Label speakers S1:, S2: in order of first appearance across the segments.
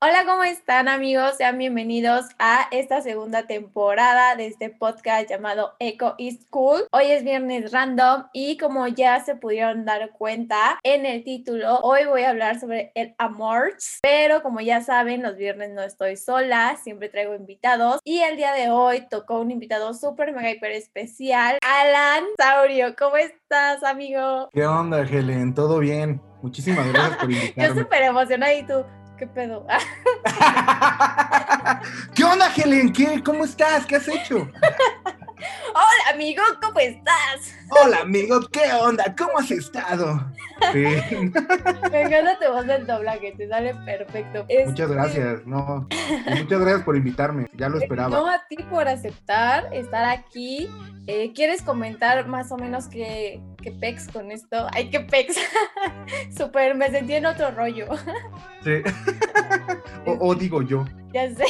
S1: Hola, ¿cómo están amigos? Sean bienvenidos a esta segunda temporada de este podcast llamado Eco is Cool. Hoy es viernes random y como ya se pudieron dar cuenta en el título, hoy voy a hablar sobre el amor, pero como ya saben, los viernes no estoy sola, siempre traigo invitados y el día de hoy tocó un invitado súper mega hiper especial, Alan Saurio. ¿Cómo estás, amigo?
S2: ¿Qué onda, Helen? ¿Todo bien? Muchísimas gracias por invitarme.
S1: Yo súper emocionada y tú, ¿Qué pedo?
S2: ¿Qué onda, Helen? ¿Qué? ¿Cómo estás? ¿Qué has hecho?
S1: Hola, amigo, ¿cómo estás?
S2: Hola, amigo, ¿qué onda? ¿Cómo has estado?
S1: Sí. Me encanta tu voz del doblaje, te sale perfecto.
S2: Muchas gracias, no. Muchas gracias por invitarme, ya lo esperaba.
S1: No a ti por aceptar estar aquí. Eh, ¿Quieres comentar más o menos qué, qué pex con esto? Ay, qué pex. Súper, me sentí en otro rollo.
S2: Sí. o, digo yo.
S1: Ya sé.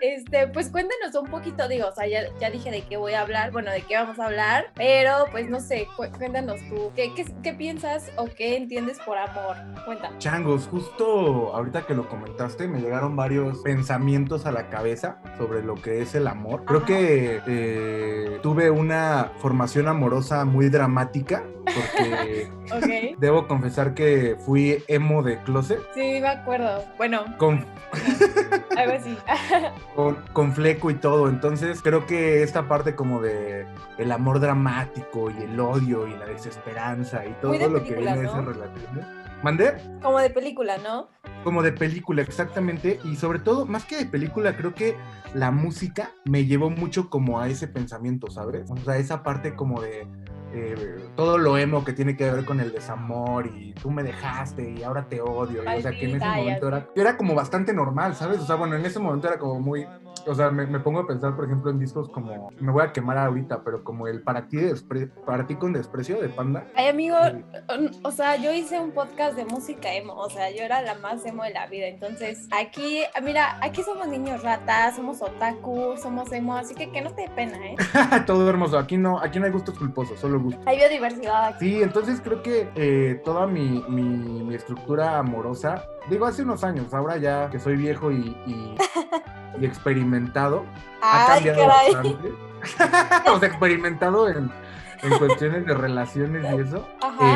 S1: Este, pues cuéntanos un poquito, digo, o sea, ya, ya, dije de qué voy a hablar, bueno, de qué vamos a hablar, pero pues no sé, cuéntanos tú, ¿qué, qué, piensas o qué entiendes por amor? Cuéntanos.
S2: Changos, justo ahorita que lo comentaste, me llegaron varios pensamientos a la cabeza sobre lo que es el amor. Creo que eh, tuve una formación amorosa muy dramática, porque debo confesar que fui emo de closet.
S1: Sí, me acuerdo. Bueno.
S2: Con...
S1: Algo así.
S2: con, fleco y todo. Entonces creo que esta parte como de el amor dramático y el odio y la desesperanza y todo lo que viene de esa relación. ¿Mandé?
S1: Como de película, ¿no?
S2: Como de película, exactamente. Y sobre todo, más que de película, creo que la música me llevó mucho como a ese pensamiento, ¿sabes? O sea, esa parte como de eh, todo lo emo que tiene que ver con el desamor y tú me dejaste y ahora te odio. o sea, que en ese momento era, era como bastante normal, ¿sabes? O sea, bueno, en ese momento era como muy, o sea, me, pongo a pensar, por ejemplo, en discos como, me voy a quemar ahorita, pero como el Para ti, para ti con desprecio de Panda.
S1: Ay, amigo, o sea, yo hice un podcast de música emo, o sea, yo era la más emo de la vida, entonces aquí, mira, aquí somos niños ratas, somos otaku, somos emo, así que que no te dé pena, ¿eh?
S2: Todo hermoso, aquí no, aquí no hay gustos culposos, solo gustos.
S1: Hay biodiversidad aquí.
S2: Sí, entonces creo que eh, toda mi, mi, estructura amorosa, digo, hace unos años, ahora ya que soy viejo y, y, experimentado, ha cambiado bastante. o sea, experimentado en en cuestiones de relaciones y eso,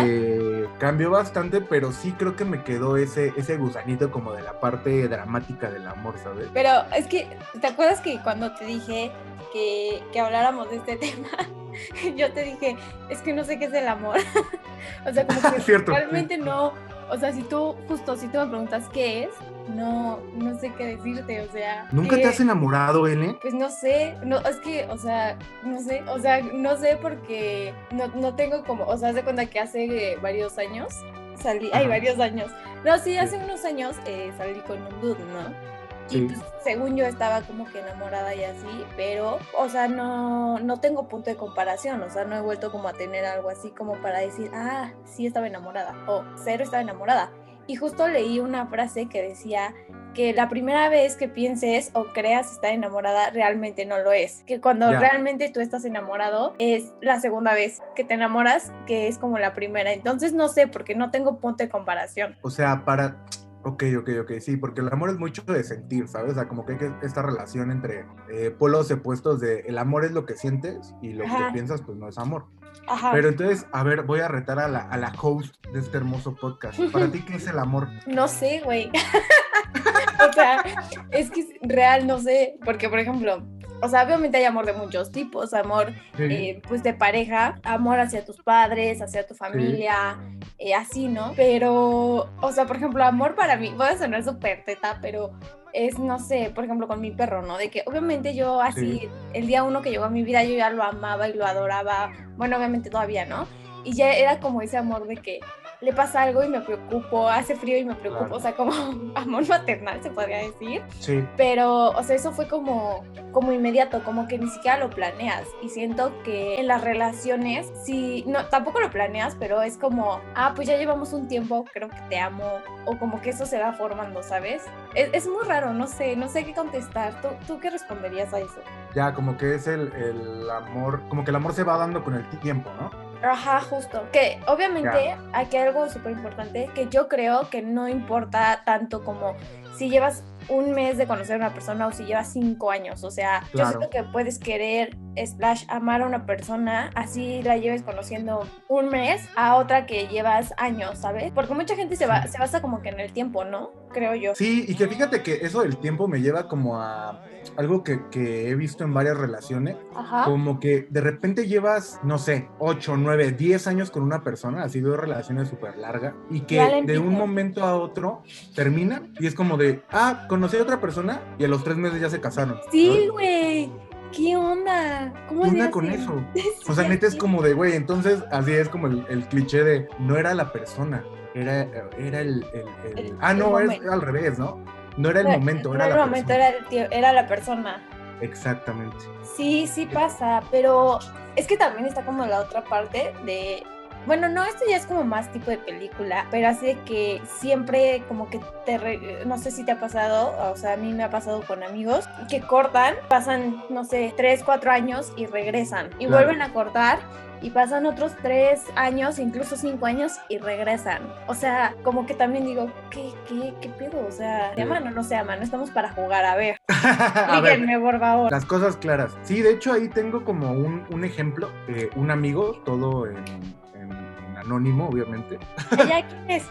S2: eh, cambió bastante, pero sí creo que me quedó ese, ese gusanito como de la parte dramática del amor, ¿sabes?
S1: Pero es que, ¿te acuerdas que cuando te dije que, que habláramos de este tema, yo te dije, es que no sé qué es el amor? o sea, como que realmente no o sea, si tú, justo si tú me preguntas qué es, no, no sé qué decirte, o sea.
S2: ¿Nunca te has enamorado, Ellen?
S1: Pues no sé, no, es que, o sea, no sé, o sea, no sé porque no, no tengo como, o sea, haz de cuenta que hace varios años salí, hay varios años. No, sí, hace unos años eh, salí con un dude, ¿no? Y pues, según yo estaba como que enamorada y así, pero, o sea, no, no tengo punto de comparación, o sea, no he vuelto como a tener algo así como para decir, ah, sí estaba enamorada, o cero estaba enamorada. Y justo leí una frase que decía que la primera vez que pienses o creas estar enamorada realmente no lo es. Que cuando realmente tú estás enamorado es la segunda vez que te enamoras que es como la primera. Entonces no sé porque no tengo punto de comparación.
S2: O sea, para Ok, ok, ok, sí, porque el amor es mucho de sentir, ¿sabes? O sea, como que hay que esta relación entre eh, polos opuestos de el amor es lo que sientes y lo que piensas, pues no es amor. Ajá. Pero entonces, a ver, voy a retar a la, a la host de este hermoso podcast. ¿Para ti qué es el amor?
S1: No sé, güey. o sea, es que es real, no sé, porque por ejemplo, o sea, obviamente hay amor de muchos tipos, amor eh, pues de pareja, amor hacia tus padres, hacia tu familia, eh, así, ¿no? Pero, o sea, por ejemplo, amor para mí, voy a sonar súper teta, pero es, no sé, por ejemplo, con mi perro, ¿no? De que obviamente yo así, el día uno que llegó a mi vida, yo ya lo amaba y lo adoraba, bueno, obviamente todavía, ¿no? Y ya era como ese amor de que le pasa algo y me preocupo, hace frío y me preocupo, o sea, como amor maternal se podría decir.
S2: Sí.
S1: Pero, o sea, eso fue como, como inmediato, como que ni siquiera lo planeas. Y siento que en las relaciones, si, no, tampoco lo planeas, pero es como, ah, pues ya llevamos un tiempo, creo que te amo, o como que eso se va formando, ¿sabes? Es, es muy raro, no sé, no sé qué contestar. ¿Tú, ¿Tú qué responderías a eso?
S2: Ya, como que es el, el amor, como que el amor se va dando con el tiempo, ¿no?
S1: Ajá, justo. Que obviamente aquí hay algo súper importante que yo creo que no importa tanto como si llevas un mes de conocer a una persona o si llevas cinco años. O sea, yo siento que puedes querer, slash, amar a una persona, así la lleves conociendo un mes a otra que llevas años, ¿sabes? Porque mucha gente se, va, se basa como que en el tiempo, ¿no? Creo yo.
S2: Sí, y que fíjate que eso del tiempo me lleva como a algo que, que he visto en varias relaciones.
S1: Ajá.
S2: Como que de repente llevas, no sé, 8, 9, 10 años con una persona, así dos relaciones súper largas, y que de un momento a otro terminan y es como de, ah, conocí a otra persona y a los tres meses ya se casaron.
S1: Sí, güey. ¿Qué onda? ¿Cómo
S2: ¿Qué onda con eso? O sea, neta es como de, güey, entonces así es como el, el, cliché de no era la persona, era, era el, el, el... Ah, no, es al revés, ¿no? No era el momento, era la
S1: momento,
S2: persona.
S1: era, el tío, era la persona.
S2: Exactamente.
S1: Sí, sí pasa, pero es que también está como la otra parte de bueno, no, esto ya es como más tipo de película, pero así de que siempre como que te, re, no sé si te ha pasado, o sea, a mí me ha pasado con amigos que cortan, pasan, no sé, tres, cuatro años y regresan y
S2: Claro.
S1: vuelven a cortar y pasan otros tres años, incluso cinco años y regresan. O sea, como que también digo, ¿qué, qué, qué pedo? O sea, ¿se aman o no se aman? No estamos para jugar, a ver,
S2: a ver,
S1: díganme por favor.
S2: las cosas claras. Sí, de hecho ahí tengo como un, un ejemplo, eh, un amigo, todo en anónimo, obviamente.
S1: ¿Ella quién es?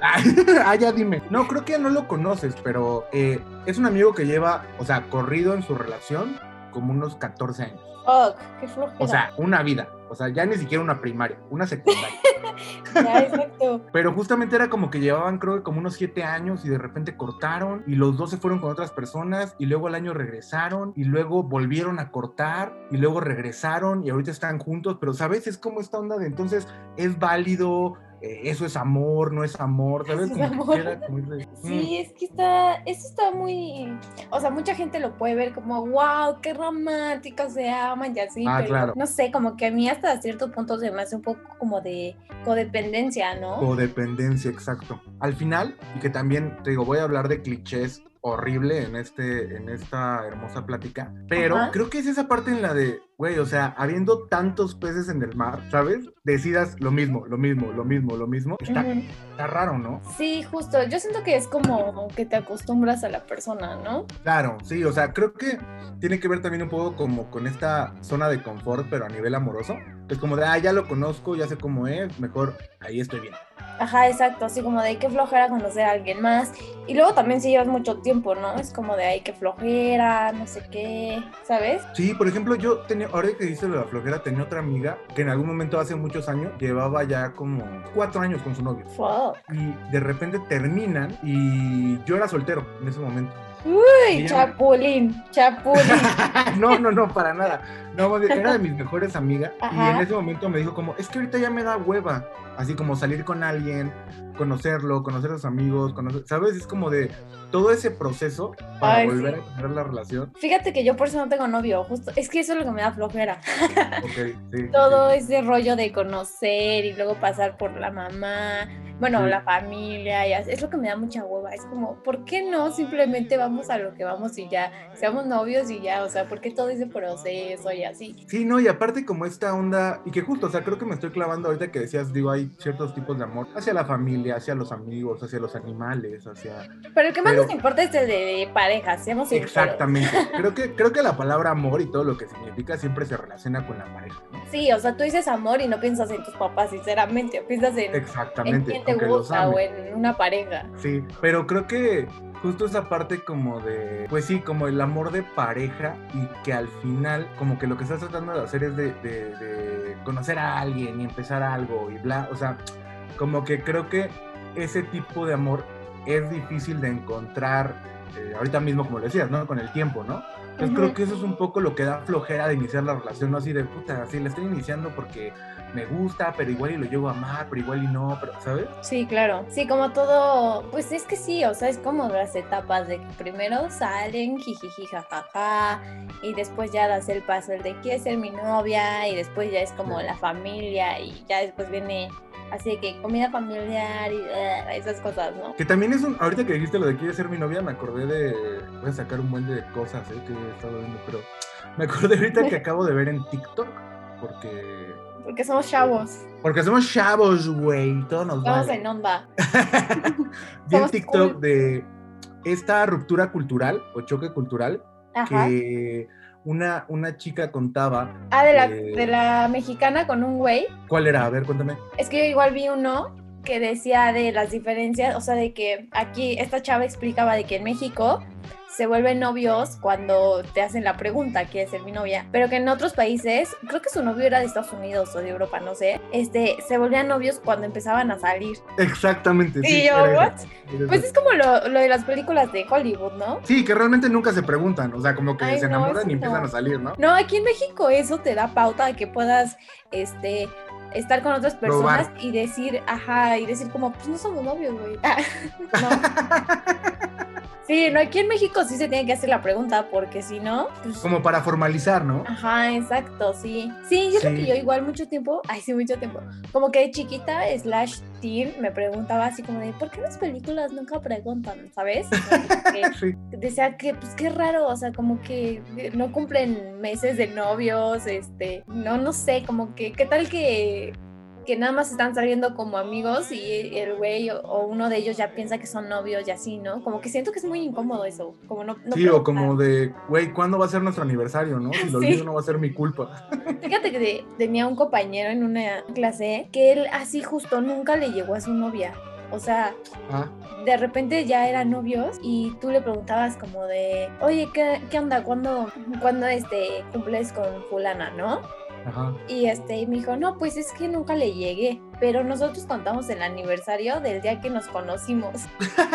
S2: ah, ya dime. No, creo que no lo conoces, pero eh, es un amigo que lleva, o sea, corrido en su relación como unos 14 años.
S1: Fuck, qué flojera.
S2: O sea, una vida. O sea, ya ni siquiera una primaria, una secundaria.
S1: Ya, exacto.
S2: Pero justamente era como que llevaban, creo que como unos siete años y de repente cortaron y los dos se fueron con otras personas y luego al año regresaron y luego volvieron a cortar y luego regresaron y ahorita están juntos, pero sabes, es como esta onda de entonces es válido, eso es amor, no es amor, ¿sabes?
S1: Es amor.
S2: que
S1: Sí, es que está, eso está muy, o sea, mucha gente lo puede ver como, wow, qué románticos se aman y así,
S2: Ah,
S1: pero
S2: claro.
S1: no sé, como que a mí hasta cierto punto se me hace un poco como de codependencia,
S2: mm,
S1: ¿no?
S2: Codependencia, exacto. Al final, y que también, te digo, voy a hablar de clichés horrible en, este, en esta hermosa plática, pero
S1: Ajá.
S2: creo que es esa parte en la de, güey, o sea, habiendo tantos peces en el mar, ¿sabes? Decidas lo mismo, lo mismo, lo mismo, lo mismo. Está, está raro, ¿no?
S1: Sí, justo, yo siento que es como que te acostumbras a la persona, ¿no?
S2: Claro, sí, o sea, creo que tiene que ver también un poco como con esta zona de confort, pero a nivel amoroso. Es como de, ah, ya lo conozco, ya sé cómo es, mejor ahí estoy bien.
S1: Ajá, exacto, así como de qué flojera conocer a alguien más. Y luego también si llevas mucho tiempo, ¿no? Es como de ay, qué flojera, no sé qué, ¿sabes?
S2: Sí, por ejemplo, yo tenía, ahora que dices lo de la flojera, tenía otra amiga que en algún momento hace muchos años llevaba ya como cuatro años con su novio.
S1: Fuck.
S2: Y de repente terminan y yo era soltero en ese momento.
S1: Uy, chapulín, chapulín.
S2: no, no, no, para nada. No, era de mis mejores amigas y en ese momento me dijo como, es que ahorita ya me da hueva, así como salir con alguien, conocerlo, conocer a sus amigos, conocer, ¿sabes? Es como de todo ese proceso para
S1: Ay,
S2: volver
S1: sí.
S2: a tener la relación.
S1: Fíjate que yo por eso no tengo novio, justo, es que eso es lo que me da flojera.
S2: Ok, sí, sí,
S1: Todo
S2: sí.
S1: ese rollo de conocer y luego pasar por la mamá, bueno, la familia, y así, es lo que me da mucha hueva. Es como, ¿por qué no simplemente vamos a lo que vamos y ya, seamos novios y ya? O sea, ¿por qué todo ese proceso y así?
S2: Sí, no, y aparte como esta onda, y que justo, o sea, creo que me estoy clavando ahorita que decías, digo, hay ciertos tipos de amor hacia la familia, hacia los amigos, hacia los animales, hacia...
S1: Pero el que más
S2: Pero-
S1: nos importa es el de, pareja, seamos.
S2: Exactamente. Creo que, creo que la palabra amor y todo lo que significa siempre se relaciona con la pareja, ¿no?
S1: Sí, o sea, tú dices amor y no piensas en tus papás, sinceramente, piensas en, en
S2: Exactamente.
S1: quién te gusta o en una pareja.
S2: Sí, pero creo que justo esa parte como de, pues sí, como el amor de pareja y que al final como que lo que estás tratando de hacer es de, de- de conocer a alguien y empezar algo y bla, o sea, como que creo que ese tipo de amor es difícil de encontrar eh, ahorita mismo como lo decías, ¿no? Con el tiempo, ¿no? Entonces
S1: Ujú.
S2: creo que eso es un poco lo que da flojera de iniciar la relación, ¿no? Así de puta, así la estoy iniciando porque me gusta, pero igual y lo llevo a amar, pero igual y no, pero, ¿sabes?
S1: Sí, claro. Sí, como todo, pues es que sí, o sea, es como las etapas de que primero salen, jijiji, jajaja, y después ya das el paso el de quiere ser mi novia, y después ya es como
S2: Sí.
S1: la familia, y ya después viene así de que comida familiar y uh, esas cosas, ¿no?
S2: Que también es un. Ahorita que dijiste lo de quiere ser mi novia, me acordé de. Voy a sacar un buen de cosas eh, que he estado viendo, pero me acordé ahorita que acabo de ver en TikTok, porque.
S1: Porque somos chavos,
S2: Porque somos chavos, güey, y todo nos
S1: estamos
S2: vale.
S1: en onda.
S2: Vi en TikTok
S1: cool.
S2: de esta ruptura cultural o choque cultural
S1: Ajá.
S2: que una, una chica contaba.
S1: Ah, de la,
S2: eh,
S1: de la mexicana con un güey.
S2: ¿Cuál era? A ver, cuéntame.
S1: Es que yo igual vi uno que decía de las diferencias, o sea, de que aquí esta chava explicaba de que en México se vuelven novios cuando te hacen la pregunta, ¿quieres ser mi novia? Pero que en otros países, creo que su novio era de Estados Unidos o de Europa, no sé, este, se volvían novios cuando empezaban a salir.
S2: Exactamente.
S1: Y yo, ¿what? Pues es como lo, lo de las películas de Hollywood, ¿no?
S2: Sí, que realmente nunca se preguntan, o sea, como que
S1: Ay,
S2: se enamoran y empiezan
S1: no.
S2: a salir, ¿no?
S1: No, aquí en México eso te da pauta de que puedas, este, estar con otras personas
S2: Probar.
S1: y decir, ajá, y decir como, pues no somos novios, güey. Ah, no. Sí, no, aquí en México sí se tiene que hacer la pregunta porque si no, pues...
S2: Como para formalizar, ¿no?
S1: Ajá, exacto, sí. Sí, yo creo que yo igual mucho tiempo, ay, sí, mucho tiempo, como que de chiquita slash teen me preguntaba así como de, ¿por qué las películas nunca preguntan, sabes?
S2: Sí.
S1: decía que pues qué raro, o sea, como que no cumplen meses de novios, este, no, no sé, como que, ¿qué tal que, que nada más están saliendo como amigos y el güey o, o uno de ellos ya piensa que son novios y así, ¿no? Como que siento que es muy incómodo eso, como no... no
S2: Sí, o como de, güey, ¿cuándo va a ser nuestro aniversario, no? Si lo
S1: Sí.
S2: olvido no va a ser mi culpa.
S1: Fíjate que de- tenía un compañero en una clase que él así justo nunca le llegó a su novia. O sea,
S2: Ah,
S1: de repente ya eran novios y tú le preguntabas como de, oye, ¿qué, qué onda? ¿Cuándo, cuándo este, cumples con fulana, no?
S2: Ajá.
S1: Y este, y me dijo, no, pues es que nunca le llegué, pero nosotros contamos el aniversario del día que nos conocimos.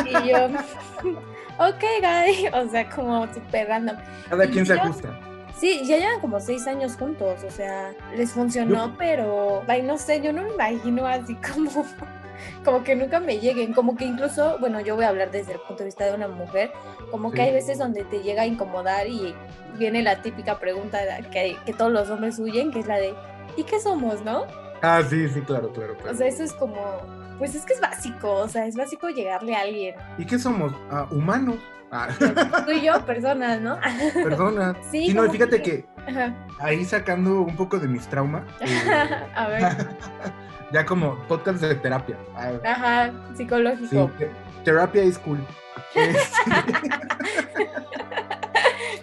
S1: y yo, ok, guy, o sea, como súper random.
S2: Cada quien se ajusta.
S1: Sí, ya llevan como seis años juntos, o sea, les funcionó,
S2: Yo-
S1: pero, ay, no sé, yo no me imagino así como, como que nunca me lleguen, como que incluso, bueno, yo voy a hablar desde el punto de vista de una mujer, como que
S2: Sí.
S1: hay veces donde te llega a incomodar y viene la típica pregunta que, que todos los hombres huyen, que es la de, ¿y qué somos, no?
S2: Ah, sí, sí, claro, claro, claro.
S1: O sea, eso es como, pues es que es básico, o sea, es básico llegarle a alguien,
S2: ¿Y qué somos? Ah, humanos. Ah,
S1: tú y yo, personas, ¿no?
S2: perdona.
S1: Sí,
S2: Sí, no, fíjate
S1: que-
S2: ahí sacando un poco de mis traumas, eh,
S1: a ver,
S2: ya como podcast de terapia. Ah,
S1: ajá,
S2: sí,
S1: psicológico.
S2: te- terapia es cool.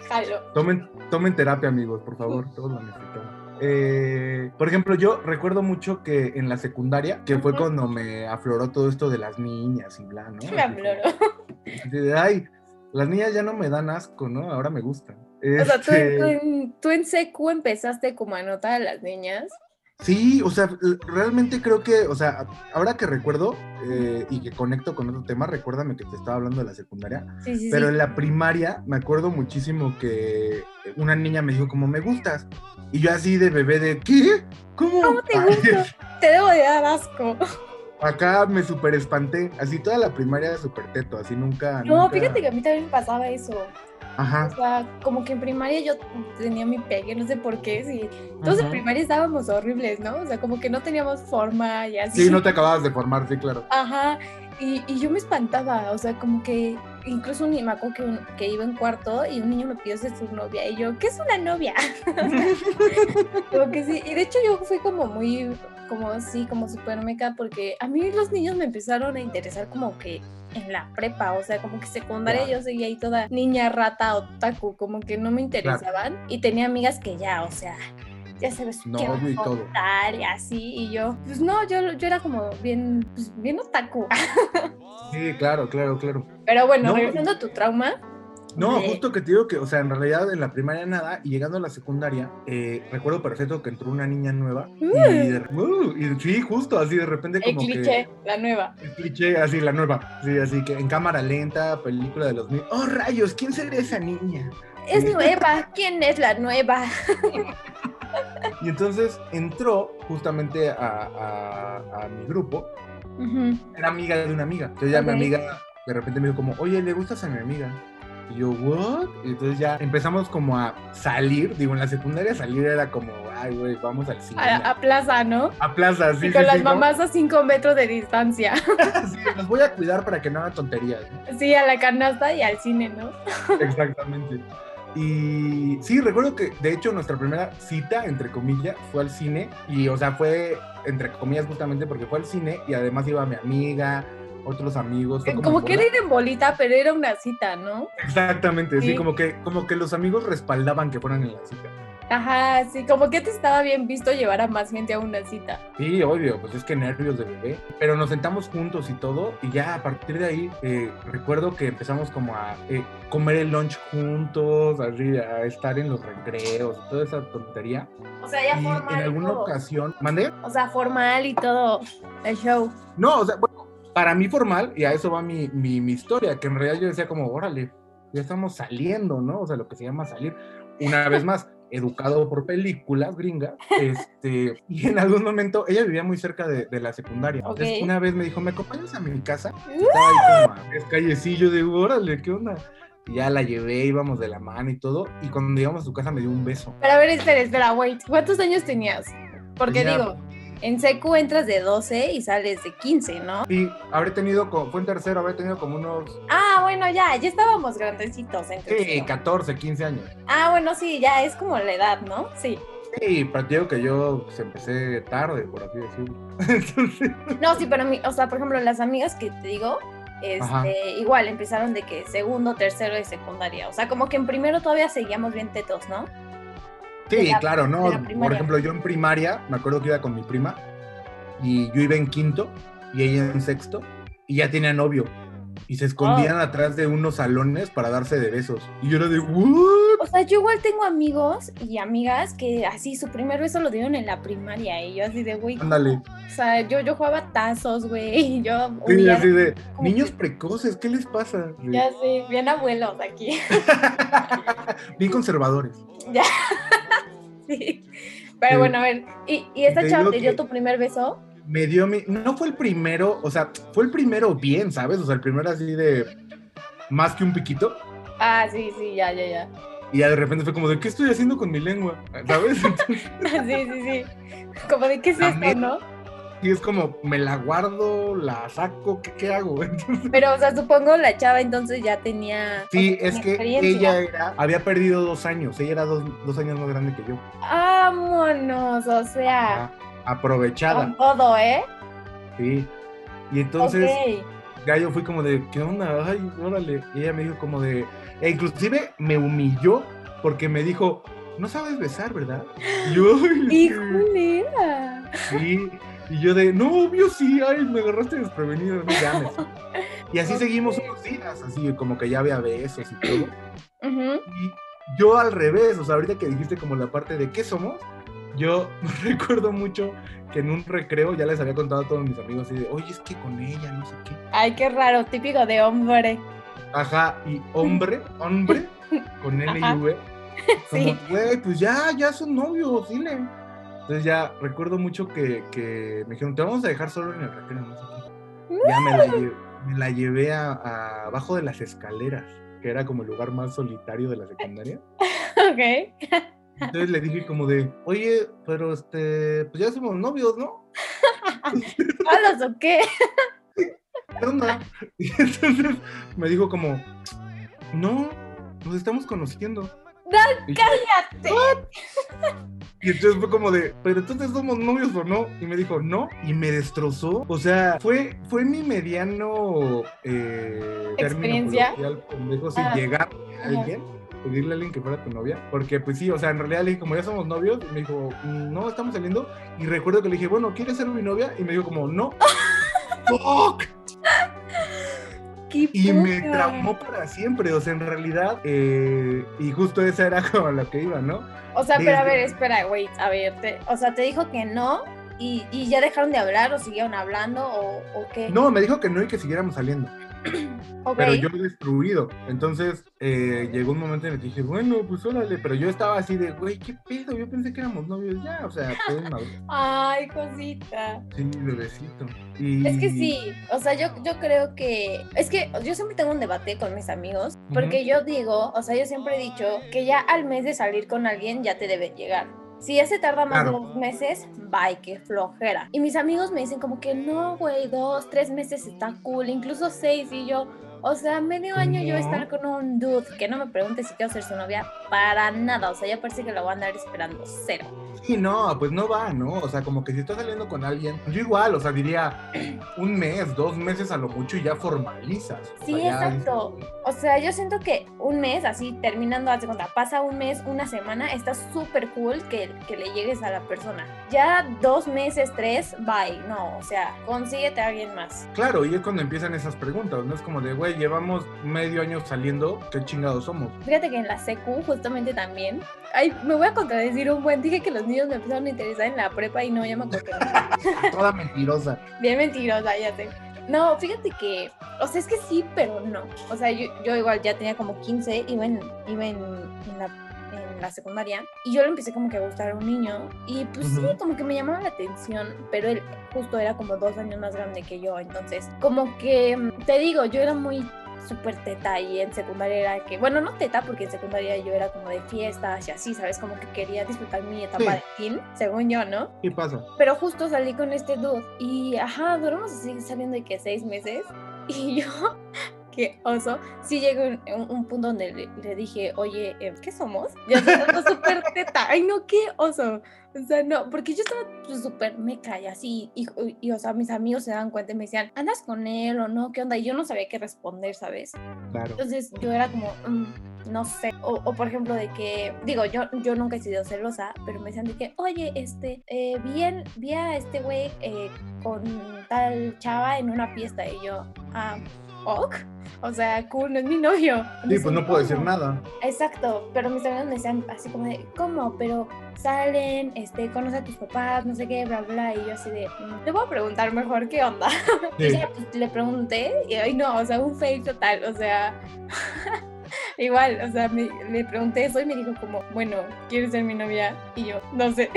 S1: Jalo.
S2: tomen, tomen terapia, amigos, por favor, todos lo necesitamos. Eh, por ejemplo, yo recuerdo mucho que en la secundaria, que fue cuando me afloró todo esto de las niñas y bla, ¿no?
S1: Me afloró.
S2: ay, las niñas ya no me dan asco, ¿no? Ahora me gustan.
S1: O sea, tú,
S2: Este,
S1: tú en, tú en secu empezaste como a notar a las niñas.
S2: Sí, o sea, realmente creo que, o sea, ahora que recuerdo eh, y que conecto con otro tema, recuérdame que te estaba hablando de la secundaria,
S1: Sí, sí,
S2: pero
S1: sí.
S2: en la primaria me acuerdo muchísimo que una niña me dijo como, me gustas. Y yo así de bebé de, ¿qué? ¿Cómo?
S1: ¿Cómo te gusto? Te debo de dar asco.
S2: Acá me super espanté, así toda la primaria súper teto, así nunca...
S1: No,
S2: nunca-
S1: fíjate que a mí también me pasaba eso.
S2: Ajá.
S1: O sea, como que en primaria yo tenía mi pegue, no sé por qué. Sí. Todos en primaria estábamos horribles, ¿no? O sea, como que no teníamos forma y así.
S2: Sí, no te acababas de formar, sí, claro.
S1: Ajá, y, y yo me espantaba, o sea, como que incluso un, me acuerdo que, un- que iba en cuarto y un niño me pidió ser su novia y yo, ¿qué es una novia? como que sí, y de hecho yo fui como muy, como así, como súper meca porque a mí los niños me empezaron a interesar como que en la prepa, o sea, como que secundaria yo seguía ahí toda niña rata otaku, como que no me interesaban y tenía amigas que ya, o sea, ya sabes qué
S2: y todo.
S1: contar y así, y yo, pues no, yo, yo era como bien, pues bien otaku.
S2: Sí, claro, claro, claro.
S1: Pero bueno,
S2: No,
S1: regresando a tu trauma,
S2: No,
S1: de-
S2: justo que te digo que, o sea, en realidad en la primaria nada, y llegando a la secundaria, eh, recuerdo perfecto que entró una niña nueva, y, de- uh, y sí, justo, así de repente
S1: el
S2: como
S1: cliché, la nueva.
S2: El cliché, así, la nueva, sí, así que en cámara lenta, película de los mil... ¡Oh, rayos! ¿Quién será esa niña?
S1: Es
S2: Sí.
S1: nueva, ¿quién es la nueva?
S2: Y entonces entró justamente a, a- a mi grupo, era amiga de una amiga, entonces ya mi amiga de repente me dijo como, oye, ¿le gustas a mi amiga? Y yo, ¿what? Y entonces ya empezamos como a salir, digo, en la secundaria salir era como, ay, güey, vamos al cine.
S1: A, a plaza, ¿no?
S2: A plaza, sí,
S1: y con
S2: sí,
S1: las
S2: sí, ¿no?
S1: mamás a cinco metros de distancia.
S2: Sí, los voy a cuidar para que no hagan tonterías. ¿no?
S1: Sí, a la canasta y al cine, ¿no?
S2: Exactamente. Y sí, recuerdo que de hecho nuestra primera cita, entre comillas, fue al cine. Y, o sea, fue entre comillas justamente porque fue al cine y además iba mi amiga, otros amigos. fue
S1: Como, que
S2: bola.
S1: era ir en bolita, pero era una cita, ¿no?
S2: Exactamente, sí.
S1: Sí.
S2: como que, como que los amigos respaldaban que fueran en la cita.
S1: Ajá, sí, como que te estaba bien visto llevar a más gente a una cita.
S2: Sí, obvio, pues es que nervios de bebé. Pero nos sentamos juntos y todo, y ya a partir de ahí, eh, recuerdo que empezamos como a eh, comer el lunch juntos, así, a estar en los recreos, toda esa tontería.
S1: O sea, ya
S2: Y
S1: formal.
S2: en alguna
S1: todo.
S2: ocasión, ¿mandé?
S1: O sea, formal y todo el show.
S2: No, o sea, bueno, para mí formal, y a eso va mi, mi, mi historia, que en realidad yo decía como, órale, ya estamos saliendo, ¿no? O sea, lo que se llama salir. Una vez más, educado por películas gringas, este, y en algún momento, ella vivía muy cerca de, de la secundaria. Entonces, una vez me dijo, ¿me acompañas a mi casa? Estaba ahí como a es callecillo de, órale, ¿qué onda? Y ya la llevé, íbamos de la mano y todo, y cuando llegamos a su casa me dio un beso.
S1: Pero a ver, espera, espera, wait. ¿Cuántos años tenías? Porque
S2: Tenía-
S1: digo, en secu entras de 12 y sales de 15, ¿no?
S2: Y habré tenido, como, fue en tercero, habré tenido como unos,
S1: Ah, bueno, ya, ya estábamos grandecitos en
S2: sí,
S1: tercero.
S2: 14, 15 años.
S1: Ah, bueno, sí, ya es como la edad, ¿no? Sí.
S2: Sí, digo que yo pues, empecé tarde, por así decirlo. Entonces,
S1: No, sí, pero mí, o sea, por ejemplo, las amigas que te digo, este, igual empezaron de que segundo, tercero de secundaria. O sea, como que en primero todavía seguíamos bien tetos, ¿no?
S2: Sí,
S1: la-
S2: claro, ¿no? Por ejemplo, yo en primaria, me acuerdo que iba con mi prima y yo iba en quinto y ella en sexto y ya tenía novio. Y se escondían
S1: Oh.
S2: atrás de unos salones para darse de besos. Y yo era de, ¿what?
S1: O sea, yo igual tengo amigos y amigas que así su primer beso lo dieron en la primaria y yo así de, güey.
S2: Ándale.
S1: O sea, yo, yo jugaba tazos, güey, y yo
S2: Sí, así de, niños
S1: que-
S2: precoces, ¿qué les pasa?
S1: Ya sé, bien abuelos aquí.
S2: Bien conservadores.
S1: ya. sí. Pero
S2: Sí.
S1: bueno, a ver, ¿y, y esta chava te dio
S2: que-
S1: tu primer beso?
S2: Me dio mi. No fue el primero, o sea, fue el primero bien, ¿sabes? O sea, el primero así de. Más que un piquito.
S1: Ah, sí, sí, ya, ya, ya.
S2: Y ya de repente fue como de, ¿qué estoy haciendo con mi lengua? ¿Sabes? Entonces,
S1: sí, sí, sí. Como de qué es esto, ¿no?
S2: y es como, ¿me la guardo? ¿La saco? ¿Qué, qué hago? Entonces,
S1: Pero, o sea, supongo la chava entonces ya tenía.
S2: sí, es que ella era, había perdido dos años. Ella era dos, dos años más grande que yo.
S1: Vámonos, o sea,
S2: Ah, aprovechada,
S1: con todo, ¿eh?
S2: sí. Y entonces,
S1: ok.
S2: ya yo fui como de, ¿qué onda? Ay, órale. Y ella me dijo como de, e inclusive me humilló porque me dijo, no sabes besar, ¿verdad? Y yo, "Ay, es que-
S1: Híjole.
S2: Sí, y yo de, no, obvio sí, ay, me agarraste desprevenido, no llames. Y así seguimos unos días, así como que ya había besos y todo. Y yo al revés, o sea, ahorita que dijiste como la parte de qué somos, yo recuerdo mucho que en un recreo ya les había contado a todos mis amigos así de, oye, es que con ella, no sé qué.
S1: Ay, qué raro, típico de hombre.
S2: Ajá, y hombre, hombre, con N y V, como,
S1: Sí.
S2: güey, pues ya, ya son novios, dile. Entonces ya recuerdo mucho que, que me dijeron, te vamos a dejar solo en el recreo, no sé qué. Ya me la, lle- me la llevé a, a- abajo de las escaleras, que era como el lugar más solitario de la secundaria.
S1: Ok.
S2: Entonces le dije como de, oye, pero este, pues ya somos novios, ¿no?
S1: ¿Hola o qué?
S2: ¿Qué onda? Y entonces me dijo como, no, nos estamos conociendo. Y yo,
S1: ¡Cállate!
S2: Y entonces fue como de, pero entonces somos novios o no? Y me dijo, no, y me destrozó. O sea, fue, fue mi mediano eh,
S1: ¿Experiencia? Ah.
S2: llegar a alguien, pedirle a alguien que fuera tu novia. Porque pues sí, o sea, en realidad le dije, como ya somos novios, y me dijo, "Mm, no, estamos saliendo. Y recuerdo que le dije, bueno, ¿quieres ser mi novia? Y me dijo como, no. ¡Fuck!
S1: ¡Qué
S2: Y me traumó para siempre, o sea, en realidad, eh, y justo esa era como lo que iba, ¿no?
S1: O sea, pero a ver, espera, wait, a ver, te- o sea, te dijo que no y, y ya dejaron de hablar o siguieron hablando o, o qué.
S2: No, me dijo que no y que siguiéramos saliendo. Pero yo destruido. Entonces eh, llegó un momento en el que dije, bueno, pues órale, pero yo estaba así de, güey, ¿qué pedo? Yo pensé que éramos novios ya, o sea,
S1: Ay, cosita.
S2: sí, bebecito. Y...
S1: Es que sí, o sea, yo, yo creo que, es que yo siempre tengo un debate con mis amigos, porque yo digo, o sea, yo siempre he dicho que ya al mes de salir con alguien ya te deben llegar. Si ya se tarda más
S2: Claro.
S1: de dos meses, bye, qué flojera. Y mis amigos me dicen como que no, güey, dos, tres meses está cool, incluso seis, y yo, o sea, medio año yo estar con un dude que no me pregunte si quiero ser su novia, para nada, o sea, ya parece que lo voy a andar esperando, cero.
S2: Sí, no, pues no va, ¿no? O sea, como que si estás saliendo con alguien, yo igual, o sea, diría un mes, dos meses a lo mucho y ya formalizas.
S1: Sí, exacto. O sea, yo siento que un mes, así terminando, hace cuenta, pasa un mes, una semana, está súper cool que, que le llegues a la persona. Ya dos meses, tres, bye. No, o sea, consíguete a alguien más.
S2: Claro, y es cuando empiezan esas preguntas, ¿no? Es como de, güey, llevamos medio año saliendo, ¿qué chingados somos?
S1: Fíjate que en la secu, justamente también, ay, me voy a contradecir un buen, dije que los niños me empezaron a interesar en la prepa y no, ya me acuerdo.
S2: Toda mentirosa.
S1: Bien mentirosa, ya sé. No, fíjate que, o sea, es que sí, pero no. O sea, yo, yo igual ya tenía como 15, iba en, iba en, en la la secundaria y yo le empecé como que a gustar a un niño y pues sí, como que me llamaba la atención, pero él justo era como dos años más grande que yo, entonces como que, te digo, yo era muy súper teta y en secundaria era que, bueno, no teta porque en secundaria yo era como de fiestas y así, ¿sabes? Como que quería disfrutar mi etapa de teen, según yo, ¿no?
S2: ¿Qué pasa?
S1: Pero justo salí con este dude y, ajá, duramos así saliendo de que seis meses y yo qué oso. Sí llegó un, un, punto donde le, le dije, oye, eh, ¿qué somos? Ya se súper teta. Ay, no, qué oso. O sea, no, porque yo estaba pues, súper meca y así, y, y, o sea, mis amigos se dan cuenta y me decían, ¿andas con él o no? ¿Qué onda? Y yo no sabía qué responder, ¿sabes?
S2: Claro.
S1: Entonces yo era como, mm, no sé. O, o, por ejemplo, de que, digo, yo, yo nunca he sido celosa, pero me decían de que, oye, este, eh, vi, vi a este güey eh, con tal chava en una fiesta y yo, ah, ok. O sea, cool, no es mi novio.
S2: Sí, pues no puedo decir nada.
S1: Exacto, pero mis amigos me decían así como de, ¿cómo? Pero salen, este, conoce a tus papás, no sé qué, bla, bla, y yo así de, mm, te voy a preguntar mejor qué onda. Sí. Y ya, pues, le pregunté, y ay, no, o sea, un fake total, o sea, igual, o sea, me, le pregunté eso y me dijo como, bueno, ¿quieres ser mi novia? Y yo, no sé.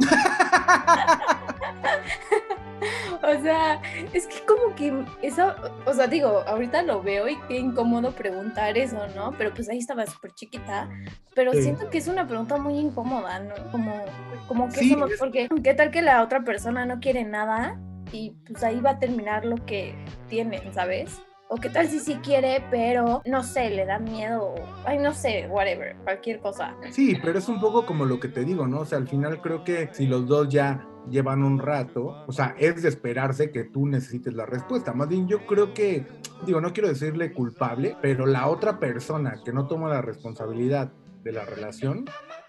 S1: O sea, es que como que eso, o sea, digo, ahorita lo veo y qué incómodo preguntar eso, ¿no? Pero pues ahí estaba súper chiquita, pero sí. siento que es una pregunta muy incómoda, ¿no? Como, como que
S2: Sí,
S1: somos,
S2: es-
S1: porque qué tal que la otra persona no quiere nada y pues ahí va a terminar lo que tienen, ¿sabes? O qué tal si sí quiere, pero no sé, le da miedo, ay, no sé, whatever, cualquier cosa.
S2: Sí, pero es un poco como lo que te digo, ¿no? O sea, al final creo que si los dos ya llevan un rato, o sea, es de esperarse que tú necesites la respuesta. Más bien, yo creo que, digo, no quiero decirle culpable, pero la otra persona que no toma la responsabilidad de la relación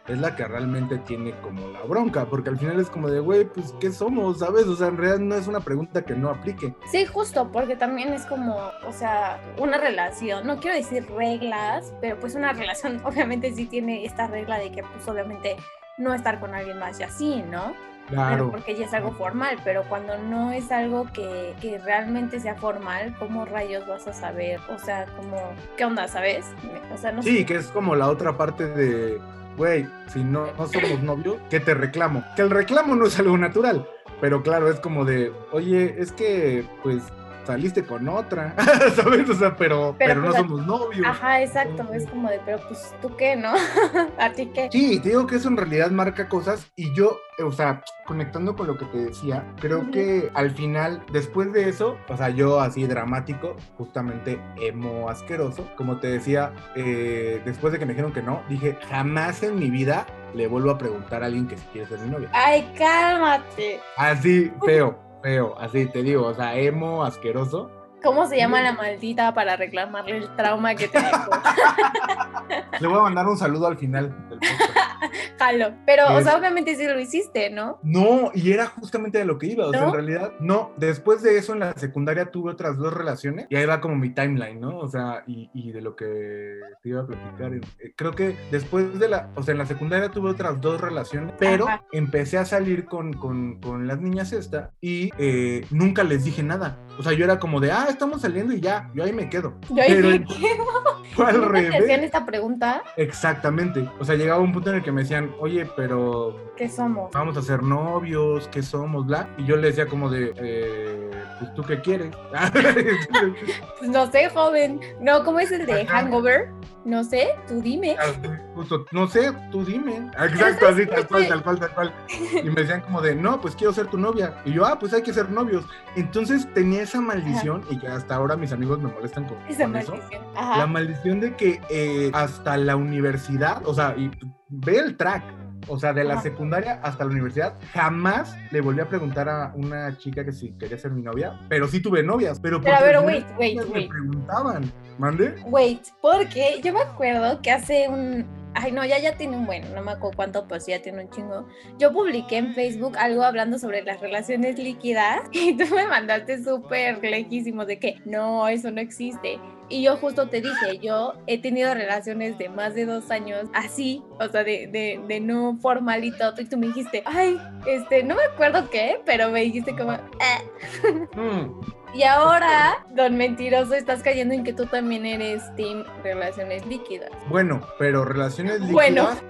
S2: es la que realmente tiene como la bronca, porque al final es como de, güey, pues, ¿qué somos? ¿Sabes? O sea, en realidad no es una pregunta que no aplique.
S1: Sí, justo, porque también es como, o sea, una relación, no quiero decir reglas, pero pues una relación obviamente sí tiene esta regla de que pues obviamente no estar con alguien más y así, ¿no? Pero
S2: Claro.
S1: porque ya es algo formal, pero cuando no es algo que, que realmente sea formal, ¿cómo rayos vas a saber? O sea, como, ¿qué onda, sabes? O sea, no
S2: Sí,
S1: sé.
S2: que es como la otra parte de, güey, si no, no somos novios, ¿qué te reclamo? Que el reclamo no es algo natural, pero claro, es como de, oye, es que, pues, saliste con otra, ¿sabes? O sea, pero, pero, no
S1: pues, a-
S2: somos novios.
S1: Ajá, exacto, es como de, pero pues, ¿tú qué, no? ¿A ti qué?
S2: Sí, te digo que eso en realidad marca cosas y yo, o sea, conectando con lo que te decía, creo que al final, después de eso, o sea, yo así dramático, justamente emo asqueroso, como te decía, eh, después de que me dijeron que no, dije, jamás en mi vida le vuelvo a preguntar a alguien que si quiere ser mi novia.
S1: Ay, cálmate.
S2: Así, feo, feo, así te digo, o sea, emo asqueroso.
S1: ¿Cómo se llama la maldita para reclamarle el trauma que te dejó?
S2: Le voy a mandar un saludo al final del podcast.
S1: Jalo. Pero, o sea, obviamente sí lo hiciste, ¿no?
S2: No, y era justamente de lo que iba. O sea,
S1: ¿No?
S2: en realidad, no. Después de eso, en la secundaria tuve otras dos relaciones y ahí va como mi timeline, ¿no? O sea, y, y de lo que te iba a platicar. eh, Creo que después de la, o sea, en la secundaria tuve otras dos relaciones, pero
S1: Ajá.
S2: empecé a salir con, con, con las niñas esta y eh, nunca les dije nada. O sea, yo era como de, ah, estamos saliendo y ya, yo ahí me quedo.
S1: Yo ahí
S2: Pero
S1: me
S2: entonces fue al
S1: ¿Nunca te hacían
S2: revés.
S1: esta pregunta?
S2: Exactamente. O sea, llegaba un punto en el que me decían, oye, pero
S1: ¿Qué somos?
S2: vamos a ser novios, ¿qué somos? Bla. Y yo le decía como de, eh, pues tú qué quieres.
S1: Pues no sé, joven. No, ¿cómo es el de. Hangover? No sé, tú dime.
S2: Justo, no sé, tú dime. Exacto, así, tal cual, tal cual, tal cual. Y me decían como de, no, pues quiero ser tu novia. Y yo, ah, pues hay que ser novios. Entonces tenía esa maldición y que hasta ahora mis amigos me molestan con,
S1: Esa
S2: con eso.
S1: maldición.
S2: La maldición de que eh, hasta la universidad, o sea, y ve el track, o sea, de la
S1: Ajá.
S2: secundaria hasta la universidad, jamás le volví a preguntar a una chica que si quería ser mi novia, pero sí tuve novias, pero
S1: Pero a ver, wait, wait,
S2: me
S1: wait.
S2: preguntaban, ¿mande?
S1: Wait, porque yo me acuerdo que hace un. Ay, no, ya, ya tiene un buen, no me acuerdo cuánto, pues ya tiene un chingo. Yo publiqué en Facebook algo hablando sobre las relaciones líquidas y tú me mandaste súper lejísimo de que no, eso no existe. Y yo justo te dije, yo he tenido relaciones de más de dos años así, o sea, de, de, de no formal y todo. Y tú me dijiste, ay, este, no me acuerdo qué, pero me dijiste como, "Ah".
S2: Mm,
S1: Y ahora, don mentiroso, estás cayendo en que tú también eres team relaciones líquidas.
S2: Bueno, pero relaciones líquidas.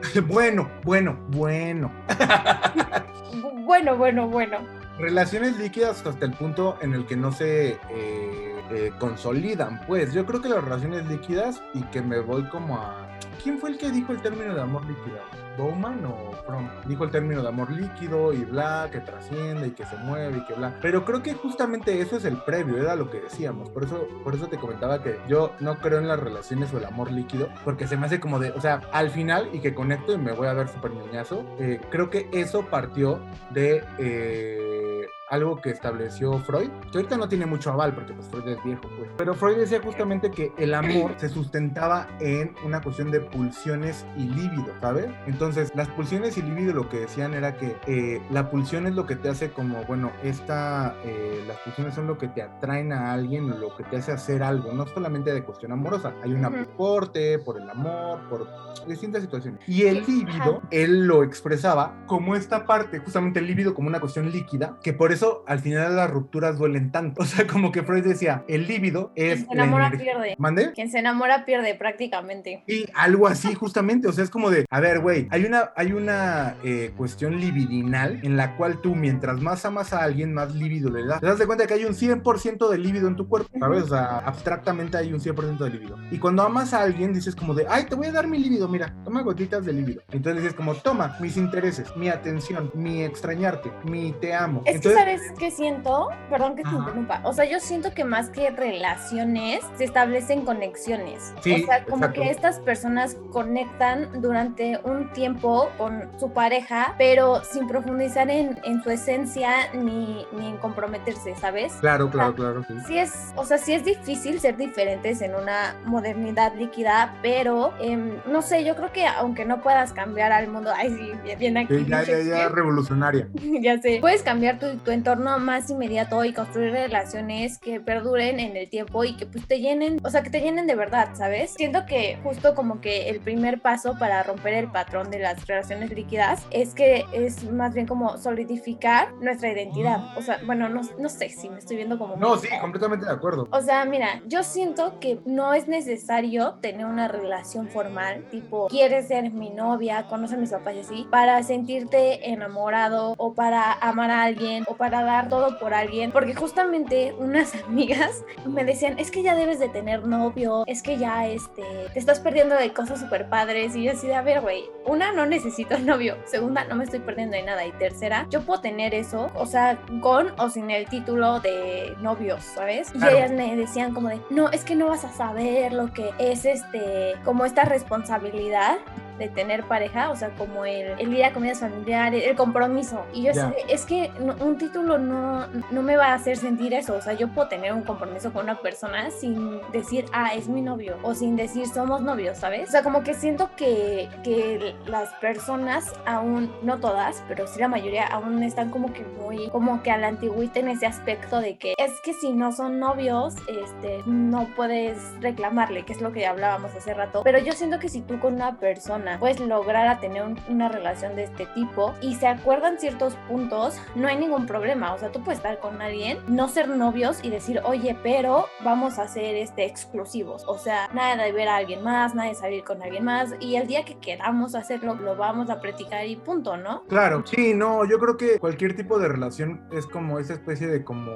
S1: Bueno.
S2: bueno, bueno, bueno.
S1: Bu- Bueno, bueno, bueno.
S2: Relaciones líquidas hasta el punto en el que no se eh, eh, consolidan. Pues yo creo que las relaciones líquidas y que me voy como a... ¿Quién fue el que dijo el término de amor líquido? ¿Bowman o Fromm? Dijo el término de amor líquido y bla, que trasciende y que se mueve y que bla. Pero creo que justamente eso es el previo, era lo que decíamos. Por eso, por eso te comentaba que yo no creo en las relaciones o el amor líquido, porque se me hace como de, o sea, al final y que conecto y me voy a ver súper ñoñazo, eh, creo que eso partió de... eh, algo que estableció Freud, que ahorita no tiene mucho aval porque pues Freud es viejo, pues. Pero Freud decía justamente que el amor se sustentaba en una cuestión de pulsiones y líbido, ¿sabes? Entonces, las pulsiones y líbido lo que decían era que eh, la pulsión es lo que te hace como, bueno, esta, eh, las pulsiones son lo que te atraen a alguien, o lo que te hace hacer algo, no solamente de cuestión amorosa, hay un aporte por el amor, por distintas situaciones. Y el líbido, él lo expresaba como esta parte, justamente el líbido como una cuestión líquida, que por eso al final las rupturas duelen tanto. O sea, como que Freud decía, el líbido
S1: Quien
S2: es
S1: se
S2: la
S1: enamora pierde.
S2: ¿Mande?
S1: Quien se enamora pierde prácticamente.
S2: Y algo así, justamente. O sea, es como de, a ver, güey, hay una, hay una eh, cuestión libidinal en la cual tú, mientras más amas a alguien, más líbido le das. Te das de cuenta que hay un 100% de líbido en tu cuerpo, ¿sabes? O sea, abstractamente hay un 100% de líbido. Y cuando amas a alguien, dices como de, ay, te voy a dar mi líbido, mira, toma gotitas de líbido. Entonces dices como, toma mis intereses, mi atención, mi extrañarte, mi te amo.
S1: Es
S2: Entonces,
S1: que, ¿sabes qué siento? Perdón que te
S2: Ajá.
S1: interrumpa. O sea, yo siento que más que relaciones, se establecen conexiones.
S2: Sí,
S1: o sea, como
S2: exacto.
S1: que estas personas conectan durante un tiempo con su pareja, pero sin profundizar en, en su esencia ni, ni en comprometerse, ¿sabes?
S2: Claro, claro, claro. sí.
S1: Sí es, o sea, sí es difícil ser diferentes en una modernidad líquida, pero em, no sé, yo creo que aunque no puedas cambiar al mundo, ay sí, bien, bien aquí.
S2: Sí, ya, ya, ya, revolucionaria.
S1: ya sé. Puedes cambiar tu, tu entorno más inmediato y construir relaciones que perduren en el tiempo y que pues te llenen, o sea, que te llenen de verdad, ¿sabes? Siento que justo como que el primer paso para romper el patrón de las relaciones líquidas es que es más bien como solidificar nuestra identidad. O sea, bueno, no, no sé si me estoy viendo como...
S2: No, sí, completamente de acuerdo.
S1: o sea, mira, yo siento que no es necesario tener una relación formal, tipo, quieres ser mi novia, conoce a mis papás y así, para sentirte enamorado o para amar a alguien o para dar todo por alguien, porque justamente unas amigas me decían, es que ya debes de tener novio, es que ya, este, te estás perdiendo de cosas súper padres y yo así de, a ver, güey, una, no necesito novio, segunda, no me estoy perdiendo de nada y tercera, yo puedo tener eso, o sea, con o sin el título de novios, ¿sabes? Y
S2: Claro.
S1: ellas me decían como de, no, es que no vas a saber lo que es este, como esta responsabilidad de tener pareja, o sea, como el, el ir a comidas familiares, el compromiso. Y yo es que no- un título no, no me va a hacer sentir eso, o sea, yo puedo tener un compromiso con una persona sin decir, ah, es mi novio, o sin decir, somos novios, ¿sabes? O sea, como que siento que, que las personas aún, no todas, pero sí la mayoría aún están como que muy, como que a la antigüita en ese aspecto de que es que si no son novios, este, no puedes reclamarle, que es lo que hablábamos hace rato. Pero yo siento que si tú con una persona puedes lograr a tener un- una relación de este tipo y se acuerdan ciertos puntos, no hay ningún problema. O sea, tú puedes estar con alguien, no ser novios y decir, oye, pero vamos a ser este exclusivos. O sea, nada de ver a alguien más, nada de salir con alguien más. Y el día que queramos hacerlo, lo vamos a practicar y punto, ¿no?
S2: Claro, sí, no, yo creo que cualquier tipo de relación es como esa especie de como,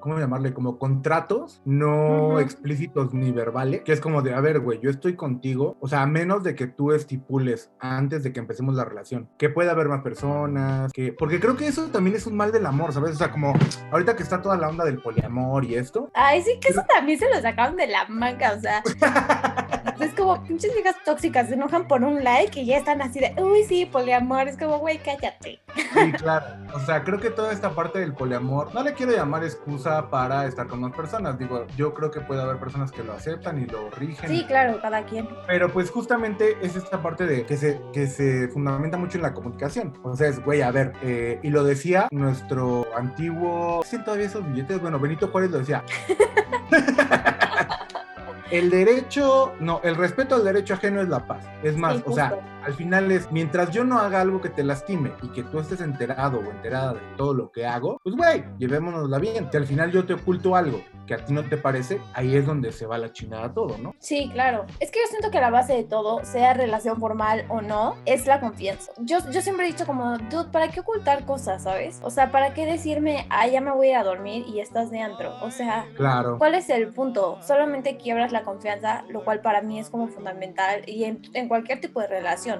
S2: ¿cómo llamarle? Como contratos no explícitos ni verbales, que es como de, a ver, güey, yo estoy contigo, o sea, a menos de que tú estipules antes de que empecemos la relación, que pueda haber más personas, que, porque creo que eso también es un mal del amor, ¿sabes? O sea, como ahorita que está toda la onda del poliamor y esto,
S1: Ay, sí que eso también se lo sacaron de la manga, o sea. Como, pinches viejas tóxicas se enojan por un like y ya están así de, uy, sí, poliamor. Es como, güey, cállate.
S2: Sí, claro. O sea, creo que toda esta parte del poliamor, no le quiero llamar excusa para estar con más personas. Digo, yo creo que puede haber personas que lo aceptan y lo rigen.
S1: Sí, claro, cada quien.
S2: Pero pues justamente es esta parte de que se, que se fundamenta mucho en la comunicación. O sea, es, güey, a ver, eh, y lo decía nuestro antiguo, ¿sí todavía esos billetes? Bueno, Benito Juárez lo decía. el derecho, no, el respeto al derecho ajeno es la paz. Es más,
S1: Sí,
S2: o sea. Al final es, mientras yo no haga algo que te lastime y que tú estés enterado o enterada de todo lo que hago, pues güey, llevémonosla bien. Si al final yo te oculto algo que a ti no te parece, ahí es donde se va la chingada todo, ¿no?
S1: Sí, claro. Es que yo siento que la base de todo, sea relación formal o no, es la confianza. Yo, yo siempre he dicho como, dude, ¿para qué ocultar cosas, sabes? O sea, ¿para qué decirme, ah, ya me voy a ir a dormir y estás de antro? O sea,
S2: Claro.
S1: ¿Cuál es el punto? Solamente quiebras la confianza, lo cual para mí es como fundamental y en, en cualquier tipo de relación,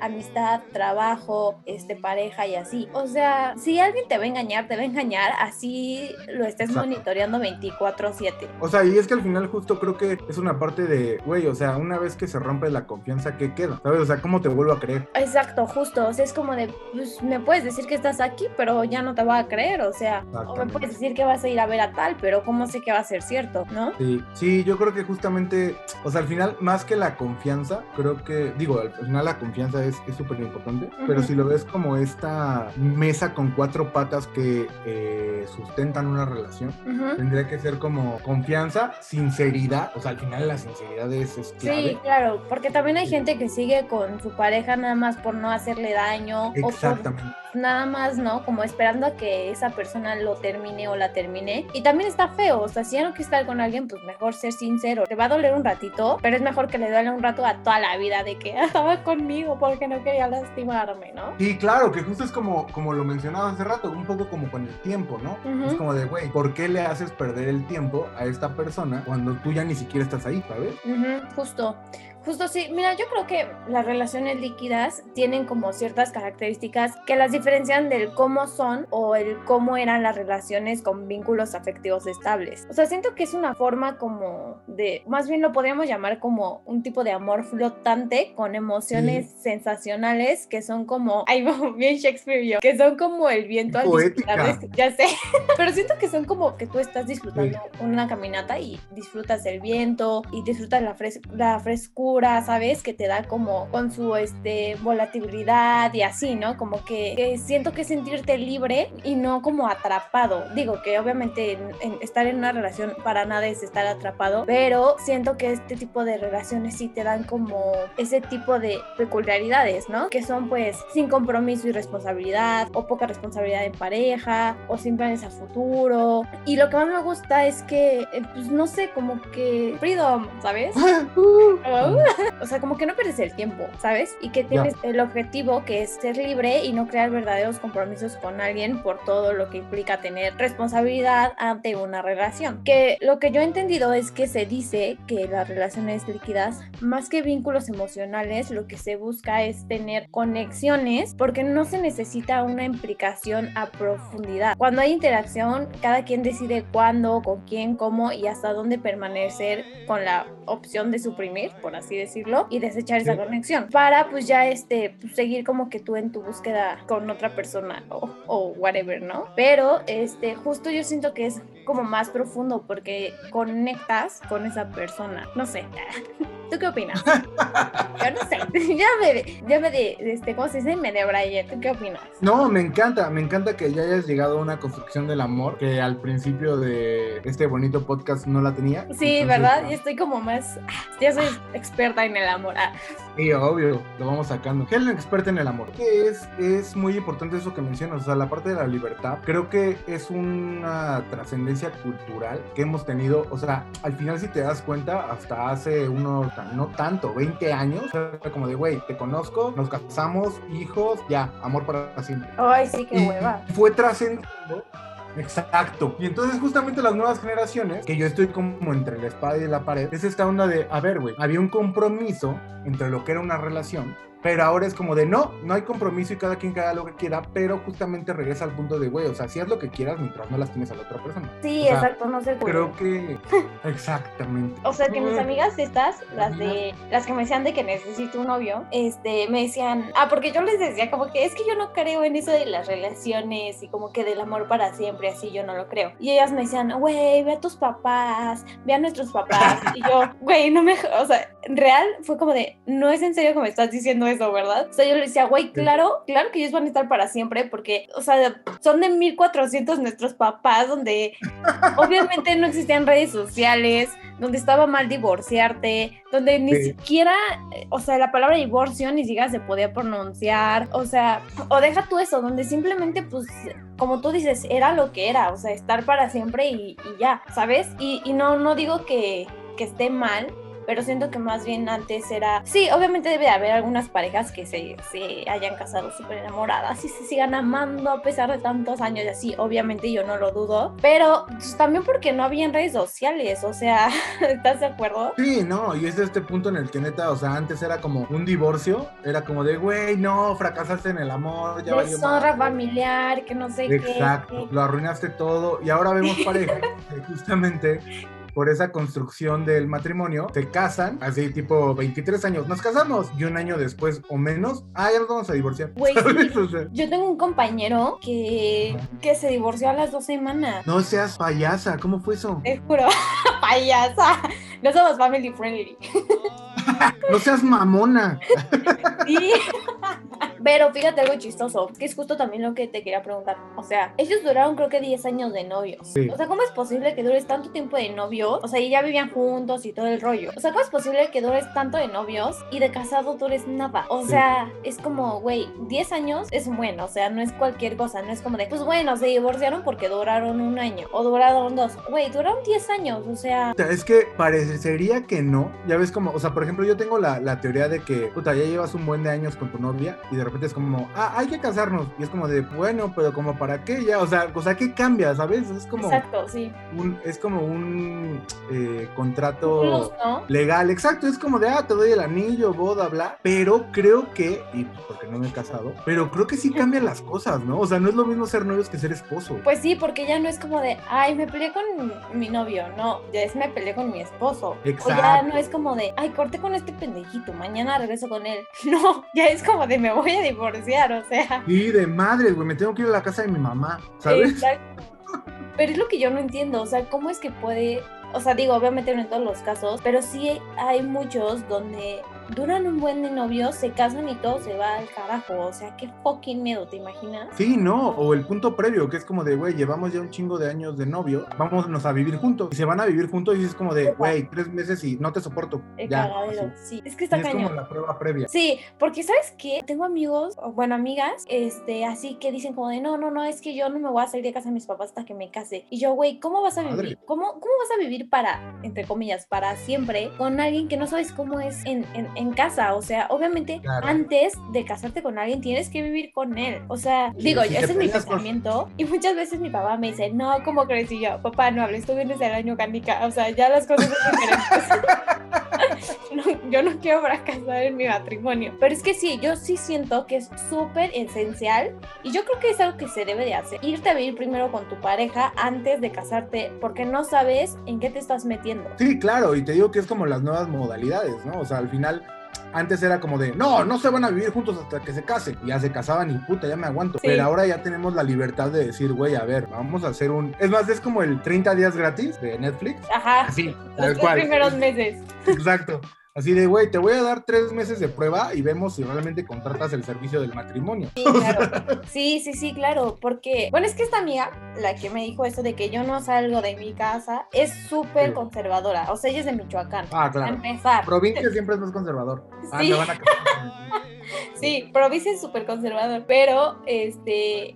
S1: amistad, trabajo, este, pareja y así. O sea, si alguien te va a engañar, te va a engañar, así lo estés
S2: Exacto.
S1: monitoreando 24/7.
S2: O sea, y es que al final justo creo que es una parte de, güey, o sea, una vez que se rompe la confianza, ¿qué queda? ¿Sabes? O sea, ¿cómo te vuelvo a creer?
S1: Exacto, justo. O sea, es como de, pues me puedes decir que estás aquí, pero ya no te voy a creer. O sea, o me puedes decir que vas a ir a ver a tal, pero ¿cómo sé que va a ser cierto? ¿No?
S2: Sí, sí, yo creo que justamente, o sea, al final, más que la confianza, creo que, digo, al final la confianza es es súper importante, pero
S1: Ujú.
S2: si lo ves como esta mesa con cuatro patas que eh, sustentan una relación,
S1: Ujú.
S2: tendría que ser como confianza, sinceridad, o sea, al final la sinceridad es, es clave.
S1: Sí, claro, porque también hay gente que sigue con su pareja nada más por no hacerle daño o por
S2: Exactamente.
S1: nada más, ¿no? Como esperando a que esa persona lo termine o la termine. Y también está feo, o sea, si ya no quieres estar con alguien, pues mejor ser sincero. Te va a doler un ratito, pero es mejor que le duele un rato a toda la vida de que "Ah, estaba conmigo porque no quería lastimarme, ¿no?
S2: Sí, claro, que justo es como, como lo mencionaba hace rato, un poco como con el tiempo, ¿no? Es como de, güey, ¿por qué le haces perder el tiempo a esta persona cuando tú ya ni siquiera estás ahí, ¿sabes?
S1: Justo. Justo sí, mira, yo creo que las relaciones líquidas tienen como ciertas características que las diferencian del cómo son o el cómo eran las relaciones con vínculos afectivos estables. O sea, siento que es una forma como de, más bien lo podríamos llamar como un tipo de amor flotante con emociones sensacionales que son como, ay, bien Shakespeare yo, que son como el viento al disfrutar de- ya sé, pero siento que son como que tú estás disfrutando una caminata y disfrutas del viento y disfrutas la, fres- la frescura, ¿sabes? Que te da como con su este, volatilidad y así, ¿no? Como que, que siento que sentirte libre y no como atrapado. Digo que obviamente en- en estar en una relación para nada es estar atrapado, pero siento que este tipo de relaciones sí te dan como ese tipo de peculiaridades, ¿no? Que son pues sin compromiso y responsabilidad o poca responsabilidad en pareja o sin planes a futuro. Y lo que más me gusta es que, eh, pues no sé, como que freedom, ¿sabes? O sea, como que no pierdes el tiempo, ¿sabes? Y que tienes el objetivo que es ser libre y no crear verdaderos compromisos con alguien por todo lo que implica tener responsabilidad ante una relación. Que lo que yo he entendido es que se dice que las relaciones líquidas, más que vínculos emocionales, lo que se busca es tener conexiones porque no se necesita una implicación a profundidad. Cuando hay interacción, cada quien decide cuándo, con quién, cómo y hasta dónde permanecer con la opción de suprimir, por así decirlo, y desechar esa conexión para pues ya este pues, seguir como que tú en tu búsqueda con otra persona o, o whatever, ¿no? Pero este justo yo siento que es como más profundo porque conectas con esa persona. No sé. ¿Tú qué opinas? Yo no sé. Ya me, ya me de, este, ¿cómo se dice? Me debrayé. ¿Tú qué opinas?
S2: No, me encanta, me encanta que ya hayas llegado a una construcción del amor que al principio de este bonito podcast no la tenía.
S1: Sí,
S2: Entonces,
S1: ¿verdad? Yo estoy como más. Ya soy experta en el amor. Ah,
S2: Sí, obvio, lo vamos sacando. Helen, experta en el amor. Que es, es muy importante eso que mencionas, o sea, la parte de la libertad. Creo que es una trascendencia cultural que hemos tenido, o sea, al final si te das cuenta, hasta hace unos, no tanto, 20 años, como de, güey, te conozco, nos casamos, hijos, ya, amor para siempre.
S1: Ay, sí, qué
S2: Y
S1: hueva.
S2: Fue trascendiendo. Exacto. Y entonces justamente las nuevas generaciones, que yo estoy como entre la espada y la pared, es esta onda de, a ver, güey, había un compromiso entre lo que era una relación pero ahora es como de no, no hay compromiso y cada quien haga lo que quiera, pero justamente regresa al punto de, güey, o sea, si haz lo que quieras mientras no lastimes a la otra persona.
S1: Sí,
S2: O sea,
S1: exacto, no sé.
S2: Creo que exactamente.
S1: O sea, que mis amigas estas, las de las que me decían de que necesito un novio, este, me decían, ah, porque yo les decía como que es que yo no creo en eso de las relaciones y como que del amor para siempre, así yo no lo creo. Y ellas me decían, güey, ve a tus papás, ve a nuestros papás. Y yo, güey, no me, o sea, real fue como de, no es en serio que me estás diciendo eso, ¿verdad? O sea, yo le decía, güey, claro, claro que ellos van a estar para siempre porque, o sea, son de 1400 nuestros papás donde obviamente no existían redes sociales, donde estaba mal divorciarte, donde ni
S2: Sí.
S1: siquiera, o sea, la palabra divorcio ni siquiera se podía pronunciar, o sea, o deja tú eso, donde simplemente, pues, como tú dices, era lo que era, o sea, estar para siempre y, y ya, ¿sabes? Y, y no, no digo que, que esté mal. Pero siento que más bien antes era... Sí, obviamente debe de haber algunas parejas que se, se hayan casado súper enamoradas y se sigan amando a pesar de tantos años y así. Obviamente yo no lo dudo. Pero pues, también porque no había redes sociales. O sea, ¿estás de acuerdo?
S2: Sí, no, y es de este punto en el que neta, o sea, antes era como un divorcio, era como de, güey, no, fracasaste en el amor, ya
S1: Deshonra
S2: madre".
S1: familiar, que no sé
S2: Exacto,
S1: qué.
S2: lo arruinaste todo y ahora vemos parejas que justamente por esa construcción del matrimonio se casan, así tipo 23 años, nos casamos y un año después o menos, ah, ya nos vamos a divorciar.
S1: Güey, sí.
S2: ¿Sabes? O sea,
S1: Yo tengo un compañero que, que se divorció a las dos semanas.
S2: no seas payasa, ¿cómo fue eso?
S1: Te juro, payasa. No somos family friendly.
S2: No seas mamona.
S1: Sí. Pero fíjate algo chistoso, que es justo también lo que te quería preguntar. O sea, ellos duraron creo que 10 años de novios.
S2: Sí.
S1: O sea, ¿cómo es posible que dures tanto tiempo de novios? O sea, y ya vivían juntos y todo el rollo. O sea, ¿cómo es posible que dures tanto de novios y de casado dures nada? O
S2: Sí.
S1: sea, es como, güey, 10 años es bueno, o sea, no es cualquier cosa, no es como de, pues bueno, se divorciaron porque duraron un año o duraron dos. Güey, duraron 10 años, o sea,
S2: sea, Es que parecería que no. Ya ves como, o sea, por ejemplo, yo tengo la, la teoría de que, puta, ya llevas un buen de años con tu novia y de repente es como, ah, hay que casarnos. Y es como de, bueno, pero como para qué ya, o sea, o sea, ¿qué cambia, sabes? Es como
S1: exacto, sí.
S2: un, es como un eh,
S1: Plus,
S2: contrato
S1: ¿no?
S2: legal, exacto, es como de, ah, te doy el anillo, boda, bla, pero creo que, y porque no me he casado, pero creo que sí cambian las cosas, ¿no? O sea, no es lo mismo ser novios que ser esposo.
S1: Pues sí, porque ya no es como de, ay, me peleé con mi novio, no, ya es me peleé con mi esposo. O ya
S2: Exacto.
S1: no es como de, ay, corté con este pendejito, mañana regreso con él. No, ya es como de, me voy a divorciar, o sea.
S2: Y de madre, güey, me tengo que ir a la casa de mi mamá, ¿sabes?
S1: Exacto. Pero es lo que yo no entiendo, o sea, ¿cómo es que puede, o sea, digo, obviamente no en todos los casos, pero sí hay muchos donde duran un buen de novios, se casan y todo se va al carajo, o sea, qué fucking miedo, ¿te imaginas?
S2: Sí, no, o el punto previo, que es como de, güey, llevamos ya un chingo de años de novio, vámonos a vivir juntos. Y se van a vivir juntos y es como de, güey, tres meses y no te soporto.
S1: El
S2: ya.
S1: cagadero, sí. Es que
S2: Y
S1: está
S2: es
S1: cañón.
S2: como la prueba previa.
S1: Sí, porque sabes qué, tengo amigos, o bueno, amigas, este, así que dicen como de, no, no, no, es que yo no me voy a salir de casa de mis papás hasta que me case. Y yo, güey, ¿cómo vas a
S2: Madre.
S1: vivir? ¿Cómo, ¿Cómo vas a vivir para, entre comillas, para siempre con alguien que no sabes cómo es en, en, en casa? O sea, obviamente,
S2: Claro.
S1: antes de casarte con alguien tienes que vivir con él. O sea,
S2: Sí,
S1: digo,
S2: si
S1: ese es mi pensamiento. Y muchas veces mi papá me dice, no, ¿cómo crees? Y yo, papá, no hables, tú vienes del año canica. O sea, ya las cosas son diferentes. Yo no quiero fracasar en mi matrimonio. Pero es que sí, yo sí siento que es súper esencial y yo creo que es algo que se debe de hacer. Irte a vivir primero con tu pareja antes de casarte porque no sabes en qué te estás metiendo.
S2: Sí, claro, y te digo que es como las nuevas modalidades, ¿no? O sea, al final, antes era como de, no, no se van a vivir juntos hasta que se casen. Y ya se casaban y puta, ya me aguanto.
S1: Sí.
S2: Pero ahora ya tenemos la libertad de decir, güey, a ver, vamos a hacer un... Es más, es como el 30 días gratis de Netflix.
S1: Ajá.
S2: Así,
S1: Los
S2: tal
S1: tres
S2: cual.
S1: primeros meses.
S2: Exacto. Así de, güey, te voy a dar tres meses de prueba y vemos si realmente contratas el servicio del matrimonio.
S1: Sí, claro. Sí, sí, sí, claro. Porque, bueno, es que esta amiga, la que me dijo eso de que yo no salgo de mi casa, es súper
S2: Sí.
S1: conservadora. O sea, ella es de Michoacán.
S2: Ah,
S1: A
S2: claro.
S1: empezar.
S2: Provincia siempre es más conservador. Ah,
S1: Sí.
S2: me van a casar.
S1: Sí, provincia es súper conservador, pero este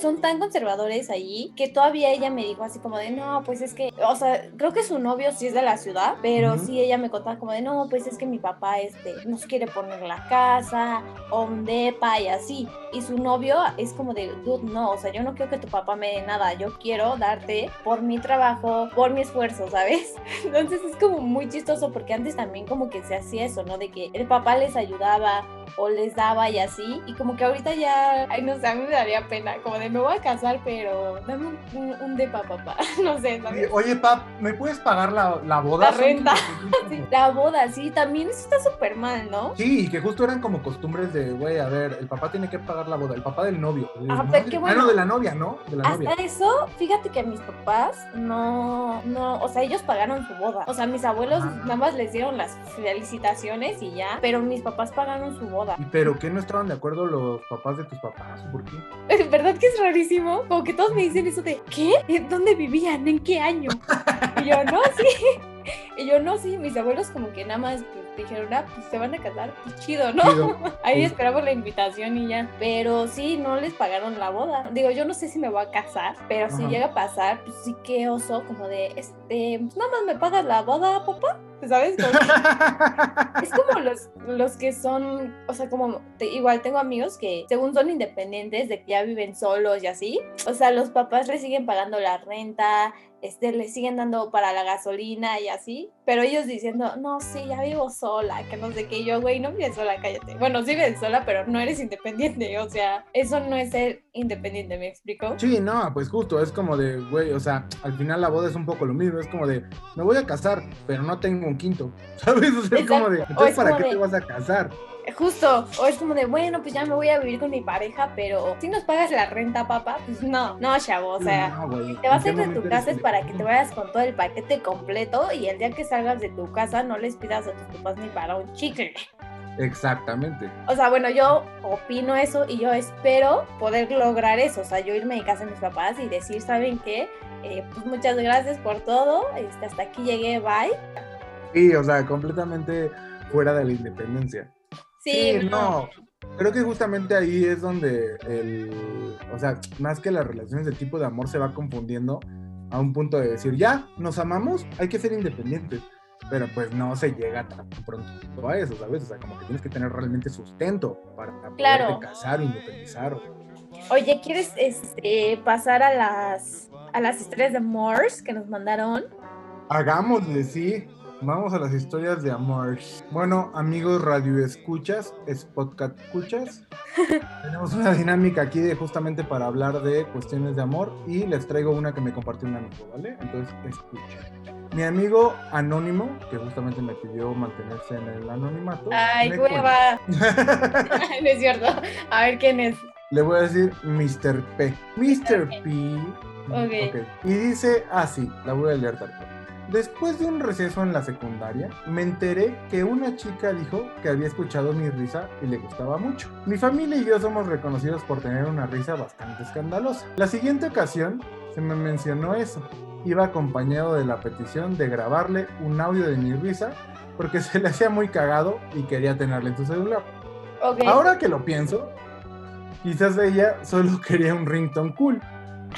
S1: son tan conservadores allí que todavía ella me dijo así como de no, pues es que, o sea, creo que su novio sí es de la ciudad, pero sí ella me contaba como de no, pues es que mi papá este nos quiere poner la casa, o un depa y así, y su novio es como de dude, no, o sea, yo no quiero que tu papá me dé nada, yo quiero darte por mi trabajo, por mi esfuerzo, ¿sabes? Entonces es como muy chistoso porque antes también como que se hacía eso, ¿no? De que el papá les ayudaba o les daba y así. Y como que ahorita ya, ay, no sé, a mí me daría pena, como de me voy a casar, pero dame un, un, un depa, papá. No sé, ¿sabes?
S2: Oye, pap, ¿me puedes pagar la, la boda?
S1: La renta. Sí, la boda, sí, también eso está súper mal, ¿no?
S2: Sí, y que justo eran como costumbres de, güey, a ver, el papá tiene que pagar la boda, el papá del novio.
S1: Ah,
S2: ¿no?
S1: pero qué
S2: Ah,
S1: bueno.
S2: no, de la novia, ¿no? De la novia.
S1: Hasta eso, fíjate que a mis papás no, no, o sea, ellos pagaron su boda. O sea, mis abuelos nada más les dieron las felicitaciones y ya, pero mis papás pagaron su boda.
S2: ¿Y pero qué no estaban de acuerdo los papás de tus papás? ¿O ¿Por qué?
S1: Es verdad que es rarísimo. Como que todos me dicen eso de ¿qué? ¿En dónde vivían? ¿En qué año? Y yo, no, sí. Y yo, no, sí. Mis abuelos como que nada más pues, dijeron, ah, pues se van a casar. Pues chido, ¿no?
S2: Chido.
S1: Ahí
S2: Sí.
S1: esperamos la invitación y ya. Pero sí, no les pagaron la boda. Digo, yo no sé si me voy a casar, pero si
S2: Ajá.
S1: llega a pasar, pues sí que oso, como de, este, pues nada más me pagas la boda, papá. ¿Sabes? Como es como los, los que son, o sea, como te- igual tengo amigos que según son independientes, de que ya viven solos y así, o sea, los papás les siguen pagando la renta, este, les siguen dando para la gasolina y así, pero ellos diciendo, no, sí, ya vivo sola, que no sé qué, Y yo, güey, no vives sola, cállate. Bueno, sí vives sola, pero no eres independiente, o sea, eso no es ser independiente, ¿me explico?
S2: Sí, no, pues justo, es como de, güey, o sea, al final la boda es un poco lo mismo, es como de, me voy a casar, pero no tengo un quinto, ¿sabes? O sea, es como de, entonces,
S1: es
S2: ¿para
S1: como
S2: qué
S1: de-
S2: te vas a casar?
S1: Justo, o es como de, bueno, pues ya me voy a vivir con mi pareja, pero si nos pagas la renta, papá, pues no, no, chavo, o sea...
S2: No, güey,
S1: Te vas a
S2: ¿en
S1: ir de tu casa es para que te vayas con todo el paquete completo y el día que salgas de tu casa no les pidas a tus papás ni para un chicle.
S2: Exactamente.
S1: O sea, bueno, yo opino eso y yo espero poder lograr eso. O sea, yo irme de casa de mis papás y decir, ¿saben qué? Eh, pues muchas gracias por todo. Este, hasta aquí llegué, bye.
S2: Sí, o sea, completamente fuera de la independencia.
S1: Sí,
S2: no. Creo que justamente ahí es donde el, o sea, más que las relaciones de tipo de amor se va confundiendo a un punto de decir, ya, nos amamos, hay que ser independientes. Pero pues no se llega tan pronto a eso, ¿sabes? O sea, como que tienes que tener realmente sustento para poderte
S1: Claro.
S2: casar o independizar.
S1: Oye, ¿quieres este, pasar a las, a las historias de Morse que nos mandaron?
S2: Hagámosle, sí. Vamos a las historias de amor. Bueno, amigos radio escuchas, es podcast escuchas. Tenemos una dinámica aquí de justamente para hablar de cuestiones de amor y les traigo una que me compartió un amigo, ¿vale? Entonces, escuchen. Mi amigo anónimo, que justamente me pidió mantenerse en el anonimato.
S1: Ay, hueva. no es cierto. A ver quién es.
S2: Le voy a decir Mr. P. Mr. P.
S1: Ok.
S2: Ok. Y dice así, la voy a leer tal cual. Después de un receso en la secundaria, me enteré que una chica dijo que había escuchado mi risa y le gustaba mucho. Mi familia y yo somos reconocidos por tener una risa bastante escandalosa. La siguiente ocasión se me mencionó eso. Iba acompañado de la petición de grabarle un audio de mi risa porque se le hacía muy cagado y quería tenerle en su celular. Ahora que lo pienso, quizás ella solo quería un ringtone cool.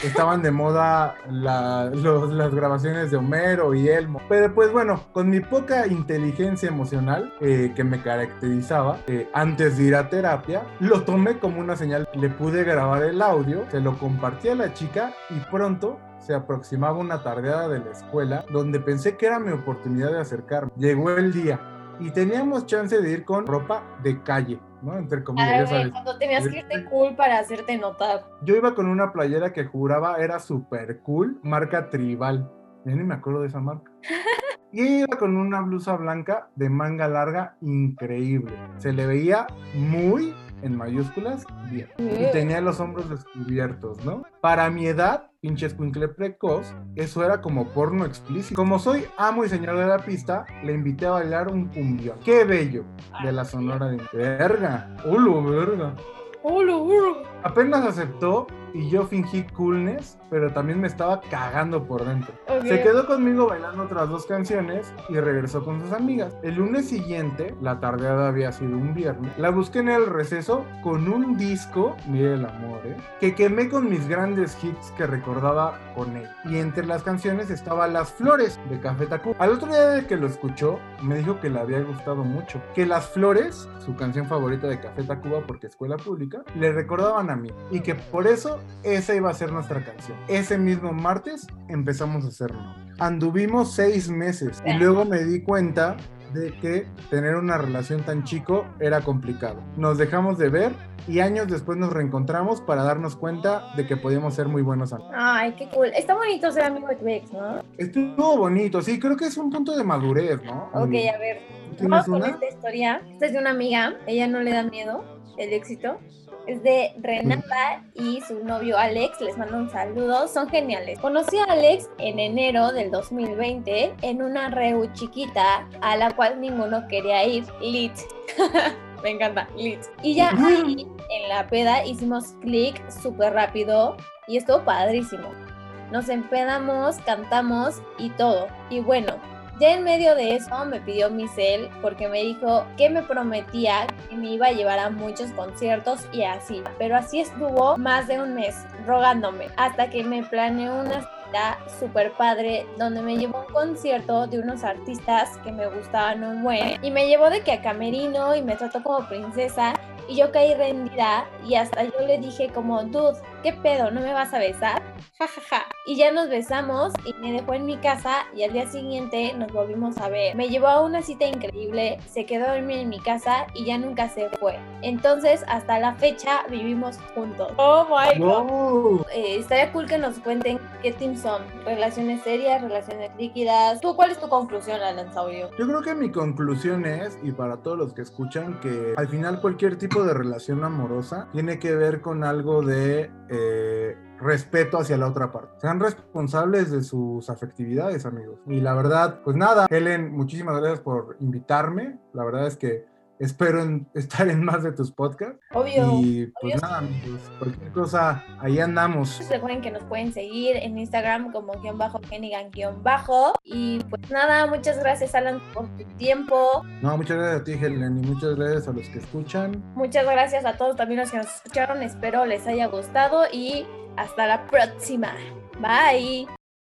S2: Estaban de moda las grabaciones de Homero y Elmo. Pero pues bueno, con mi poca inteligencia emocional eh, que me caracterizaba eh, antes de ir a terapia, lo tomé como una señal. Le pude grabar el audio, se lo compartí a la chica y pronto se aproximaba una tardeada de la escuela donde pensé que era mi oportunidad de acercarme. Llegó el día y teníamos chance de ir con ropa de calle, ¿no? Entre comillas,
S1: Ay,
S2: ya sabes.
S1: cuando tenías que irte cool para hacerte notar.
S2: Yo iba con una playera que juraba era super cool, marca tribal. Ya ni me acuerdo de esa marca. Y iba con una blusa blanca de manga larga increíble. Se le veía muy, en mayúsculas, bien. Y tenía los hombros descubiertos, ¿no? Para mi edad, pinche escuincle precoz, eso era como porno explícito. Como soy amo y señor de la pista, le invité a bailar un cumbión. ¡Qué bello! De la sonora de... ¡Verga! ¡Ulo, verga!
S1: Ulo, ulo.
S2: Apenas aceptó y yo fingí coolness, pero también me estaba cagando por dentro.
S1: Ok.
S2: Se quedó conmigo bailando otras dos canciones y regresó con sus amigas. El lunes siguiente, la tardeada había sido un viernes, la busqué en el receso con un disco, mire el amor, ¿eh? que quemé con mis grandes hits que recordaba con él. Y entre las canciones estaba Las Flores de Café Tacuba. Al otro día de que lo escuchó, me dijo que le había gustado mucho. Que Las Flores, su canción favorita de Café Tacuba porque escuela pública, le recordaban a mí. Y que por eso esa iba a ser nuestra canción. Ese mismo martes empezamos a hacerlo. Anduvimos seis meses y luego me di cuenta de que tener una relación tan chico era complicado. Nos dejamos de ver y años después nos reencontramos para darnos cuenta de que podíamos ser muy buenos amigos.
S1: Ay, qué cool. Está bonito ser amigo de tu ex, ¿no?
S2: Estuvo bonito, sí, creo que es un punto de madurez, ¿no?
S1: Ok, a ver. Vamos con esta historia. Esta es de una amiga. Ella no le da miedo el éxito. Es de Renata y su novio Alex. Les mando un saludo. Son geniales. Conocí a Alex en enero del 2020 en una reu chiquita a la cual ninguno quería ir. Lit. Me encanta. Lit. Y ya ahí en la peda hicimos clic súper rápido y estuvo padrísimo. Nos empedamos, cantamos y todo. Y bueno, ya en medio de eso me pidió mi cel porque me dijo que me prometía que me iba a llevar a muchos conciertos y así. Pero así estuvo más de un mes rogándome hasta que me planeó una cita súper padre donde me llevó un concierto de unos artistas que me gustaban un buen y me llevó de que a camerino y me trató como princesa y yo caí rendida y hasta yo le dije como, dude, ¿qué pedo? ¿No me vas a besar? Ja, ja, ja. Y ya nos besamos y me dejó en mi casa y al día siguiente nos volvimos a ver. Me llevó a una cita increíble, se quedó a dormir en mi casa y ya nunca se fue. Entonces, hasta la fecha vivimos juntos. Oh my god. Eh, estaría cool que nos cuenten qué team son. Relaciones serias, relaciones líquidas. ¿Tú cuál es tu conclusión, Alan Saurio?
S2: Yo creo que mi conclusión es, y para todos los que escuchan, que al final cualquier tipo de relación amorosa tiene que ver con algo de eh, respeto hacia la otra parte. Sean responsables de sus afectividades, amigos. Y la verdad, pues nada, Helen, muchísimas gracias por invitarme. La verdad es que espero estar en más de tus podcasts.
S1: Obvio.
S2: Y pues nada, amigos, cualquier cosa, ahí andamos.
S1: Recuerden que nos pueden seguir en Instagram como guion bajo Kenigan guion bajo. Y pues nada, muchas gracias Alan por tu tiempo.
S2: No, muchas gracias a ti, Helen, y muchas gracias a los que escuchan.
S1: Muchas gracias a todos también los que nos escucharon. Espero les haya gustado y hasta la próxima. Bye.